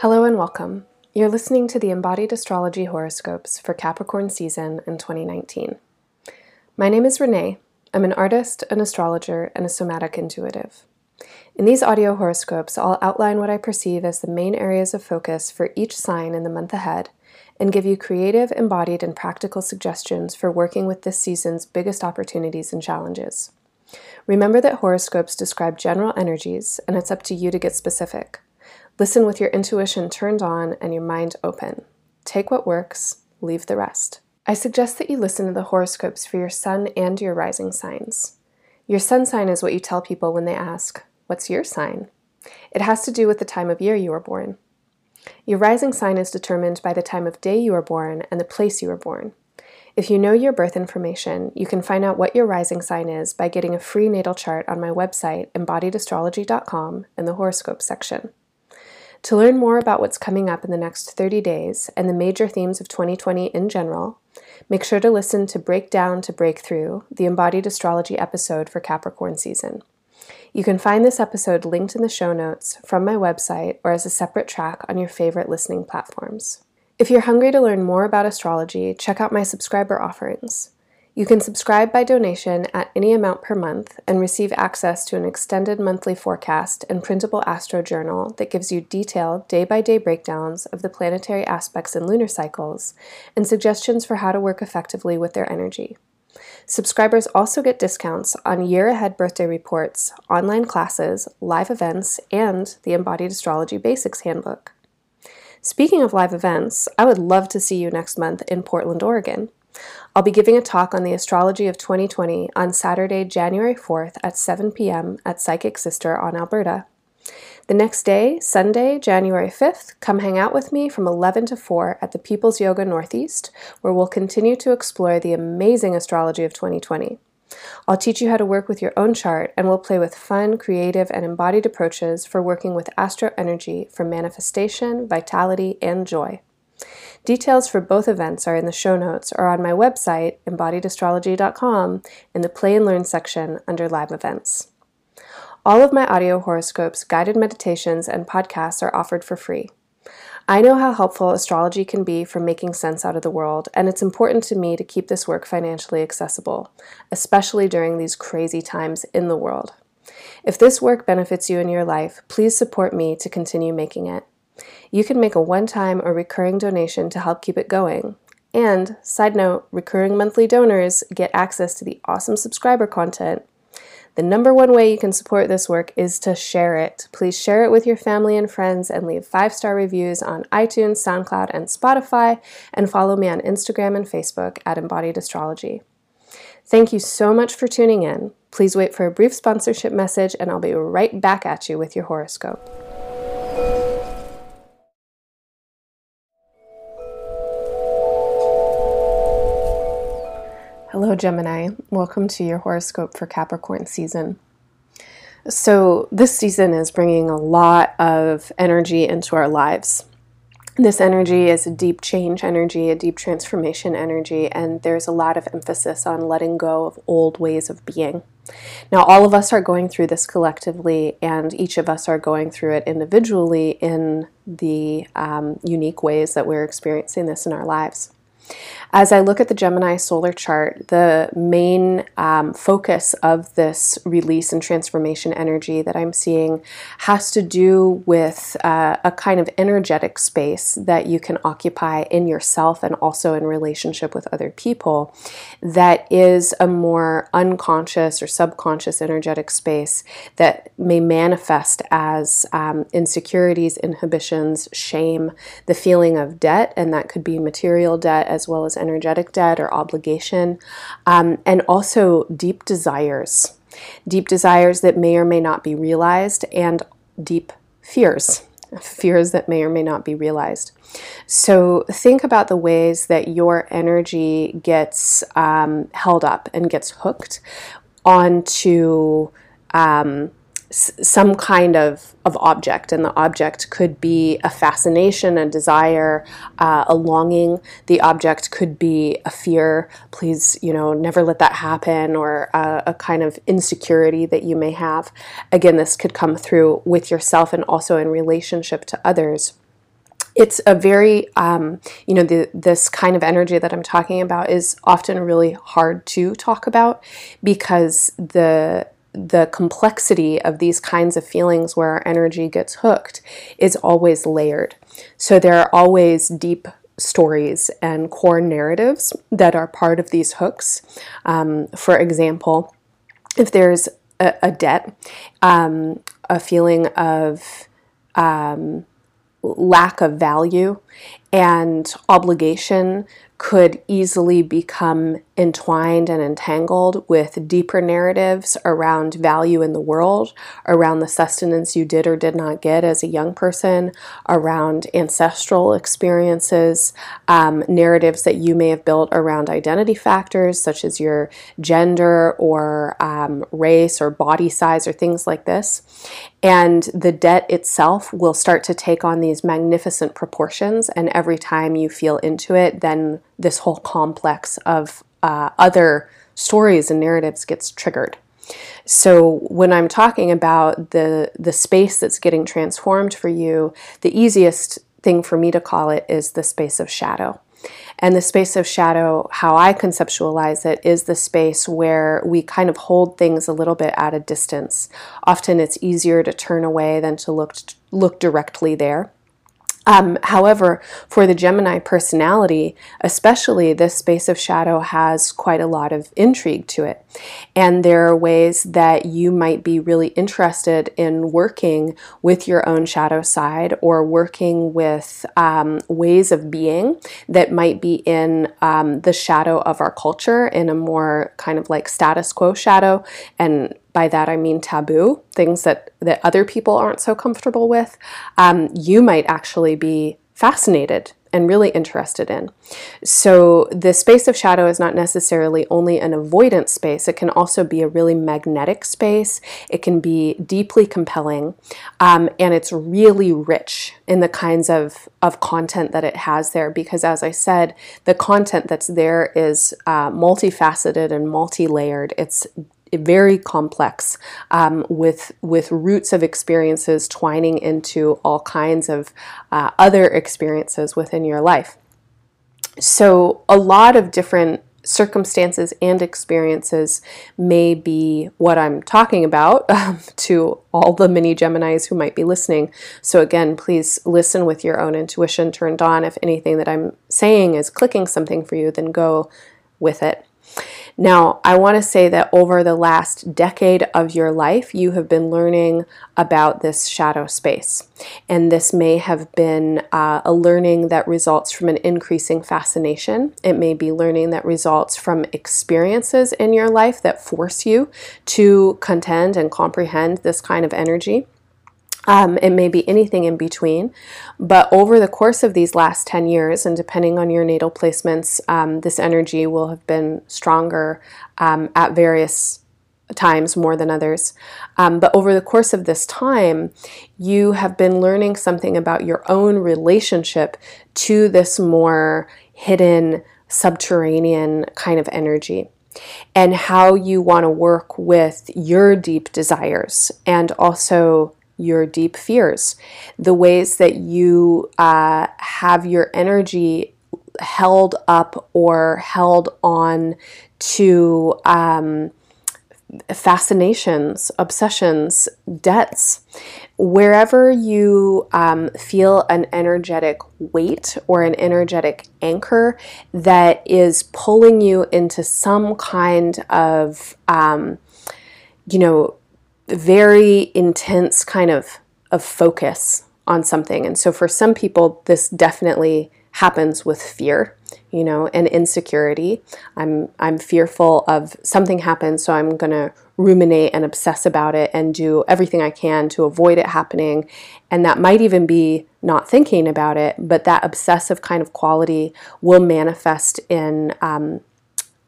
Hello and welcome. You're listening to the Embodied Astrology Horoscopes for Capricorn season in 2019. My name is Renee. I'm an artist, an astrologer, and a somatic intuitive. In these audio horoscopes, I'll outline what I perceive as the main areas of focus for each sign in the month ahead and give you creative, embodied, and practical suggestions for working with this season's biggest opportunities and challenges. Remember that horoscopes describe general energies, and it's up to you to get specific. Listen with your intuition turned on and your mind open. Take what works, leave the rest. I suggest that you listen to the horoscopes for your sun and your rising signs. Your sun sign is what you tell people when they ask, What's your sign? It has to do with the time of year you were born. Your rising sign is determined by the time of day you were born and the place you were born. If you know your birth information, you can find out what your rising sign is by getting a free natal chart on my website, embodiedastrology.com, in the horoscope section. To learn more about what's coming up in the next 30 days and the major themes of 2020 in general, make sure to listen to Breakdown to Breakthrough, the embodied astrology episode for Capricorn season. You can find this episode linked in the show notes from my website or as a separate track on your favorite listening platforms. If you're hungry to learn more about astrology, check out my subscriber offerings. You can subscribe by donation at any amount per month and receive access to an extended monthly forecast and printable astro journal that gives you detailed day by day breakdowns of the planetary aspects and lunar cycles and suggestions for how to work effectively with their energy. Subscribers also get discounts on year ahead birthday reports, online classes, live events, and the Embodied Astrology Basics Handbook. Speaking of live events, I would love to see you next month in Portland, Oregon. I'll be giving a talk on the astrology of 2020 on Saturday, January 4th at 7 p.m. at Psychic Sister on Alberta. The next day, Sunday, January 5th, come hang out with me from 11 to 4 at the People's Yoga Northeast, where we'll continue to explore the amazing astrology of 2020. I'll teach you how to work with your own chart, and we'll play with fun, creative, and embodied approaches for working with astro energy for manifestation, vitality, and joy. Details for both events are in the show notes or on my website, embodiedastrology.com, in the Play and Learn section under Live Events. All of my audio horoscopes, guided meditations, and podcasts are offered for free. I know how helpful astrology can be for making sense out of the world, and it's important to me to keep this work financially accessible, especially during these crazy times in the world. If this work benefits you in your life, please support me to continue making it. You can make a one time or recurring donation to help keep it going. And, side note, recurring monthly donors get access to the awesome subscriber content. The number one way you can support this work is to share it. Please share it with your family and friends and leave five star reviews on iTunes, SoundCloud, and Spotify, and follow me on Instagram and Facebook at Embodied Astrology. Thank you so much for tuning in. Please wait for a brief sponsorship message, and I'll be right back at you with your horoscope. Gemini. Welcome to your horoscope for Capricorn season. So, this season is bringing a lot of energy into our lives. This energy is a deep change energy, a deep transformation energy, and there's a lot of emphasis on letting go of old ways of being. Now, all of us are going through this collectively, and each of us are going through it individually in the um, unique ways that we're experiencing this in our lives. As I look at the Gemini solar chart, the main um, focus of this release and transformation energy that I'm seeing has to do with uh, a kind of energetic space that you can occupy in yourself and also in relationship with other people that is a more unconscious or subconscious energetic space that may manifest as um, insecurities, inhibitions, shame, the feeling of debt, and that could be material debt as well as energetic debt or obligation, um, and also deep desires. Deep desires that may or may not be realized, and deep fears fears that may or may not be realized. So think about the ways that your energy gets um, held up and gets hooked onto um, some kind of, of object, and the object could be a fascination, a desire, uh, a longing. The object could be a fear. Please, you know, never let that happen, or a, a kind of insecurity that you may have. Again, this could come through with yourself and also in relationship to others. it's a very um, you know the, this kind of energy that i'm talking about is often really hard to talk about because the the complexity of these kinds of feelings where our energy gets hooked is always layered. So there are always deep stories and core narratives that are part of these hooks. Um, for example if there's a, a debt um, a feeling of um, lack of value and obligation could easily become entwined and entangled with deeper narratives around value in the world, around the sustenance you did or did not get as a young person, around ancestral experiences, um, narratives that you may have built around identity factors such as your gender or um, race or body size or things like this. And the debt itself will start to take on these magnificent proportions. And every time you feel into it, then this whole complex of uh, other stories and narratives gets triggered. So when I'm talking about the the space that's getting transformed for you, the easiest thing for me to call it is the space of shadow. And the space of shadow, how I conceptualize it, is the space where we kind of hold things a little bit at a distance. Often it's easier to turn away than to look look directly there. Um, however, for the Gemini personality, especially this space of shadow has quite a lot of intrigue to it. And there are ways that you might be really interested in working with your own shadow side or working with um, ways of being that might be in um, the shadow of our culture in a more kind of like status quo shadow and by that I mean taboo, things that, that other people aren't so comfortable with, um, you might actually be fascinated and really interested in. So, the space of shadow is not necessarily only an avoidance space, it can also be a really magnetic space. It can be deeply compelling, um, and it's really rich in the kinds of, of content that it has there. Because, as I said, the content that's there is uh, multifaceted and multi layered. It's very complex um, with with roots of experiences twining into all kinds of uh, other experiences within your life. So a lot of different circumstances and experiences may be what I'm talking about um, to all the mini Geminis who might be listening. So, again, please listen with your own intuition turned on. If anything that I'm saying is clicking something for you, then go with it. Now, I want to say that over the last decade of your life, you have been learning about this shadow space. And this may have been uh, a learning that results from an increasing fascination. It may be learning that results from experiences in your life that force you to contend and comprehend this kind of energy. Um, it may be anything in between. But over the course of these last 10 years, and depending on your natal placements, um, this energy will have been stronger um, at various times more than others. Um, but over the course of this time, you have been learning something about your own relationship to this more hidden, subterranean kind of energy and how you want to work with your deep desires and also your deep fears, the ways that you uh, have your energy held up or held on to um, fascinations, obsessions, debts. Wherever you um, feel an energetic weight or an energetic anchor that is pulling you into some kind of, um, you know, very intense kind of of focus on something. And so for some people this definitely happens with fear, you know, and insecurity. I'm I'm fearful of something happens, so I'm going to ruminate and obsess about it and do everything I can to avoid it happening. And that might even be not thinking about it, but that obsessive kind of quality will manifest in um,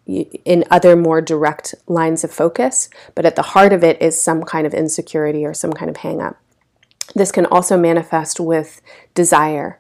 in other more direct lines of focus, but at the heart of it is some kind of insecurity or some kind of hang up. This can also manifest with desire.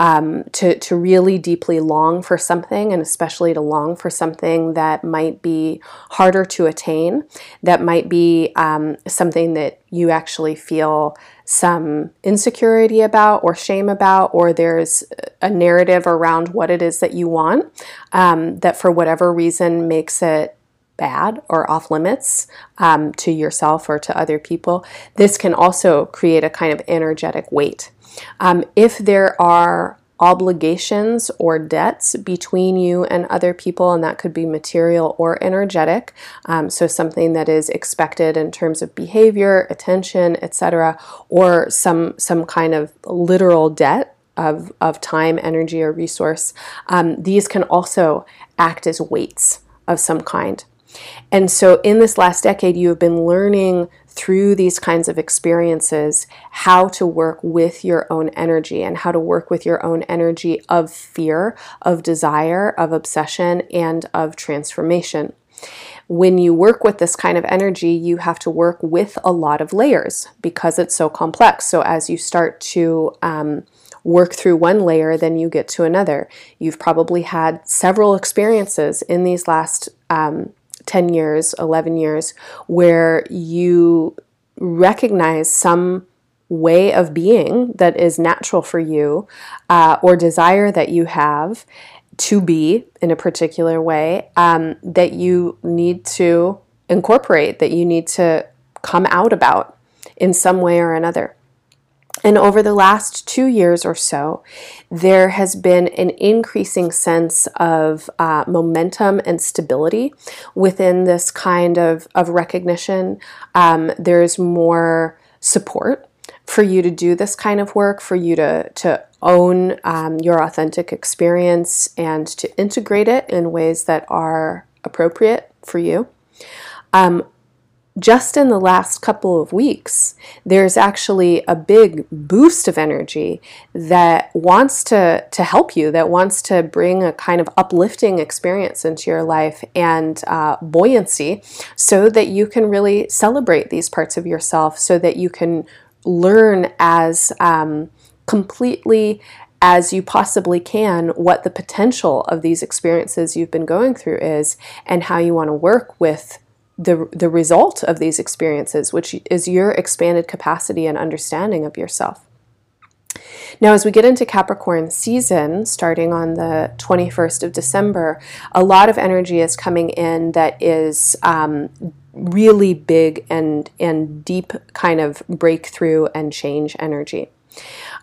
Um, to, to really deeply long for something, and especially to long for something that might be harder to attain, that might be um, something that you actually feel some insecurity about or shame about, or there's a narrative around what it is that you want um, that for whatever reason makes it bad or off limits um, to yourself or to other people, this can also create a kind of energetic weight. Um, if there are obligations or debts between you and other people, and that could be material or energetic. Um, so, something that is expected in terms of behavior, attention, etc., or some some kind of literal debt of, of time, energy, or resource. Um, these can also act as weights of some kind. And so, in this last decade, you have been learning through these kinds of experiences how to work with your own energy and how to work with your own energy of fear, of desire, of obsession, and of transformation. When you work with this kind of energy, you have to work with a lot of layers because it's so complex. So, as you start to um, work through one layer, then you get to another. You've probably had several experiences in these last um, 10 years, 11 years, where you recognize some way of being that is natural for you uh, or desire that you have to be in a particular way um, that you need to incorporate, that you need to come out about in some way or another. And over the last two years or so, there has been an increasing sense of uh, momentum and stability within this kind of, of recognition. Um, there's more support for you to do this kind of work, for you to, to own um, your authentic experience and to integrate it in ways that are appropriate for you. Um, just in the last couple of weeks, there's actually a big boost of energy that wants to, to help you, that wants to bring a kind of uplifting experience into your life and uh, buoyancy so that you can really celebrate these parts of yourself, so that you can learn as um, completely as you possibly can what the potential of these experiences you've been going through is and how you want to work with the, the result of these experiences, which is your expanded capacity and understanding of yourself. Now, as we get into Capricorn season, starting on the 21st of December, a lot of energy is coming in that is um, really big and, and deep kind of breakthrough and change energy.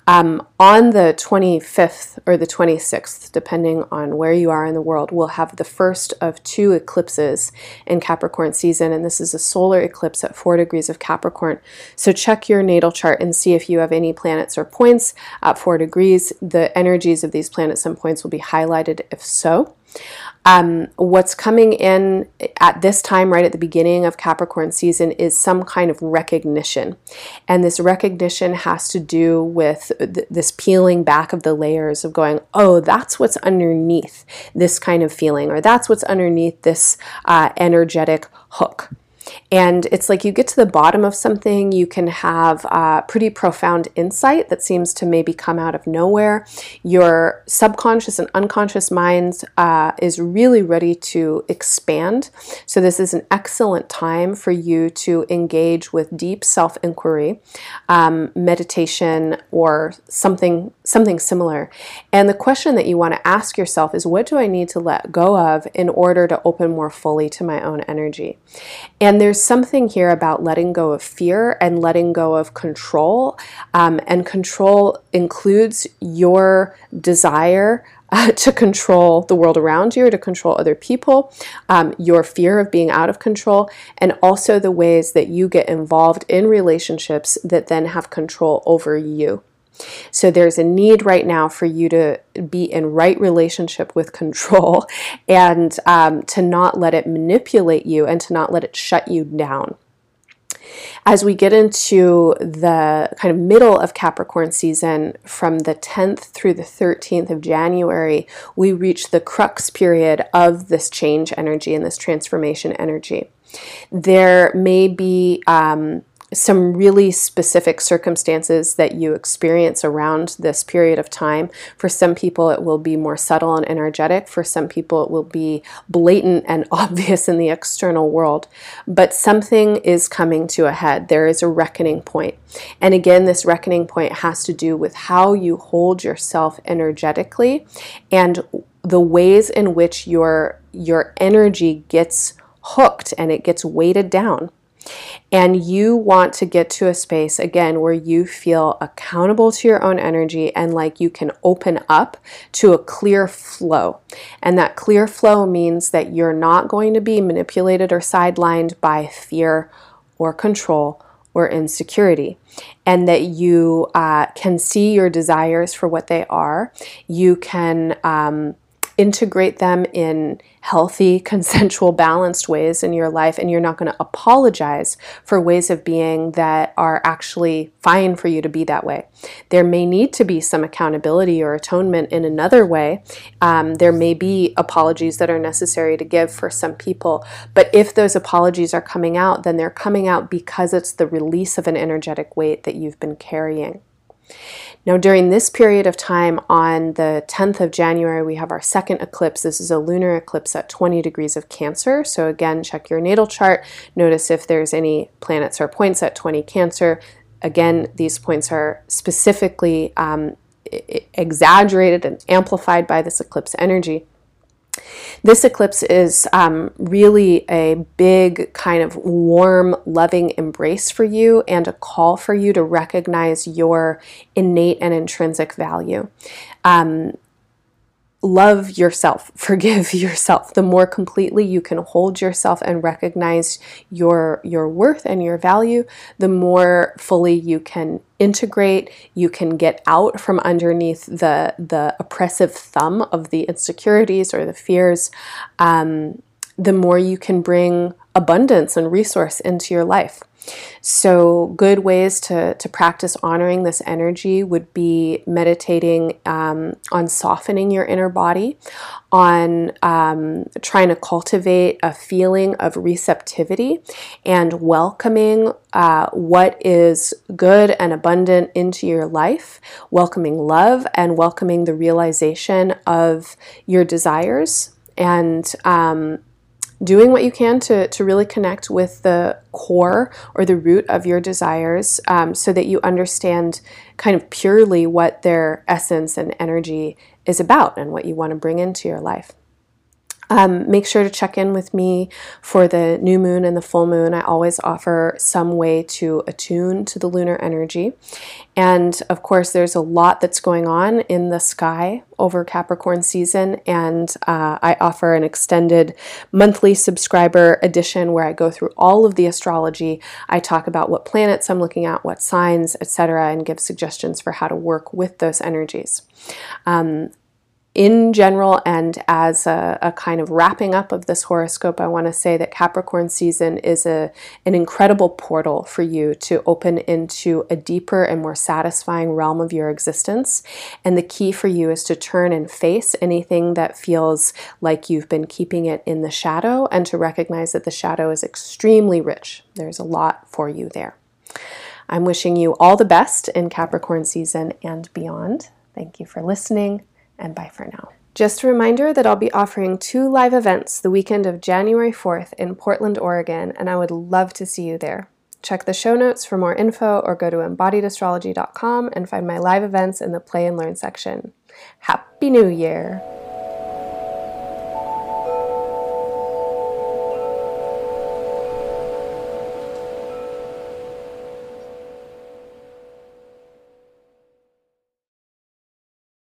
Um, on the 25th or the 26th, depending on where you are in the world, we'll have the first of two eclipses in Capricorn season, and this is a solar eclipse at 4 degrees of Capricorn. So check your natal chart and see if you have any planets or points at 4 degrees. The energies of these planets and points will be highlighted if so. Um, what's coming in at this time, right at the beginning of Capricorn season, is some kind of recognition. And this recognition has to do with th- this peeling back of the layers of going, oh, that's what's underneath this kind of feeling, or that's what's underneath this uh, energetic hook. And it's like you get to the bottom of something, you can have a pretty profound insight that seems to maybe come out of nowhere. Your subconscious and unconscious minds uh, is really ready to expand. So, this is an excellent time for you to engage with deep self inquiry, um, meditation, or something, something similar. And the question that you want to ask yourself is what do I need to let go of in order to open more fully to my own energy? And there's something here about letting go of fear and letting go of control. Um, and control includes your desire uh, to control the world around you or to control other people, um, your fear of being out of control, and also the ways that you get involved in relationships that then have control over you. So there's a need right now for you to be in right relationship with control and um, to not let it manipulate you and to not let it shut you down. As we get into the kind of middle of Capricorn season, from the 10th through the 13th of January, we reach the crux period of this change energy and this transformation energy. There may be um, some really specific circumstances that you experience around this period of time. For some people, it will be more subtle and energetic. For some people, it will be blatant and obvious in the external world. But something is coming to a head. There is a reckoning point. And again, this reckoning point has to do with how you hold yourself energetically and the ways in which your, your energy gets hooked and it gets weighted down and you want to get to a space again where you feel accountable to your own energy and like you can open up to a clear flow. And that clear flow means that you're not going to be manipulated or sidelined by fear or control or insecurity, and that you uh, can see your desires for what they are. You can um, integrate them in healthy, consensual, balanced ways in your life, and you're not going to apologize for ways of being that are actually fine for you to be that way. There may need to be some accountability or atonement in another way. Um, there may be apologies that are necessary to give for some people, but if those apologies are coming out, then they're coming out because it's the release of an energetic weight that you've been carrying. Now, during this period of time, on the 10th of January, we have our second eclipse. This is a lunar eclipse at 20 degrees of Cancer. So, again, check your natal chart. Notice if there's any planets or points at 20 Cancer. Again, these points are specifically um, exaggerated and amplified by this eclipse energy. This eclipse is um, really a big, kind of warm, loving embrace for you and a call for you to recognize your innate and intrinsic value. Um, love yourself, forgive yourself. The more completely you can hold yourself and recognize your your worth and your value, the more fully you can integrate, you can get out from underneath the the oppressive thumb of the insecurities or the fears. Um, the more you can bring abundance and resource into your life. So, good ways to, to practice honoring this energy would be meditating um, on softening your inner body, on um, trying to cultivate a feeling of receptivity and welcoming uh, what is good and abundant into your life, welcoming love and welcoming the realization of your desires and um, doing what you can to, to really connect with the core or the root of your desires um, so that you understand kind of purely what their essence and energy is about and what you want to bring into your life. Um, make sure to check in with me for the new moon and the full moon. I always offer some way to attune to the lunar energy. And of course, there's a lot that's going on in the sky over Capricorn season. And uh, I offer an extended monthly subscriber edition where I go through all of the astrology. I talk about what planets I'm looking at, what signs, etc., and give suggestions for how to work with those energies. Um, in general, and as a, a, kind of wrapping up of this horoscope, I want to say that Capricorn season is a, an incredible portal for you to open into a deeper and more satisfying realm of your existence. And the key for you is to turn and face anything that feels like you've been keeping it in the shadow and to recognize that the shadow is extremely rich. There's a lot for you there. I'm wishing you all the best in Capricorn season and beyond. Thank you for listening and bye for now. Just a reminder that I'll be offering two live events the weekend of January 4th in Portland, Oregon, and I would love to see you there. Check the show notes for more info or go to embodiedastrology.com and find my live events in the Play and Learn section. Happy New Year!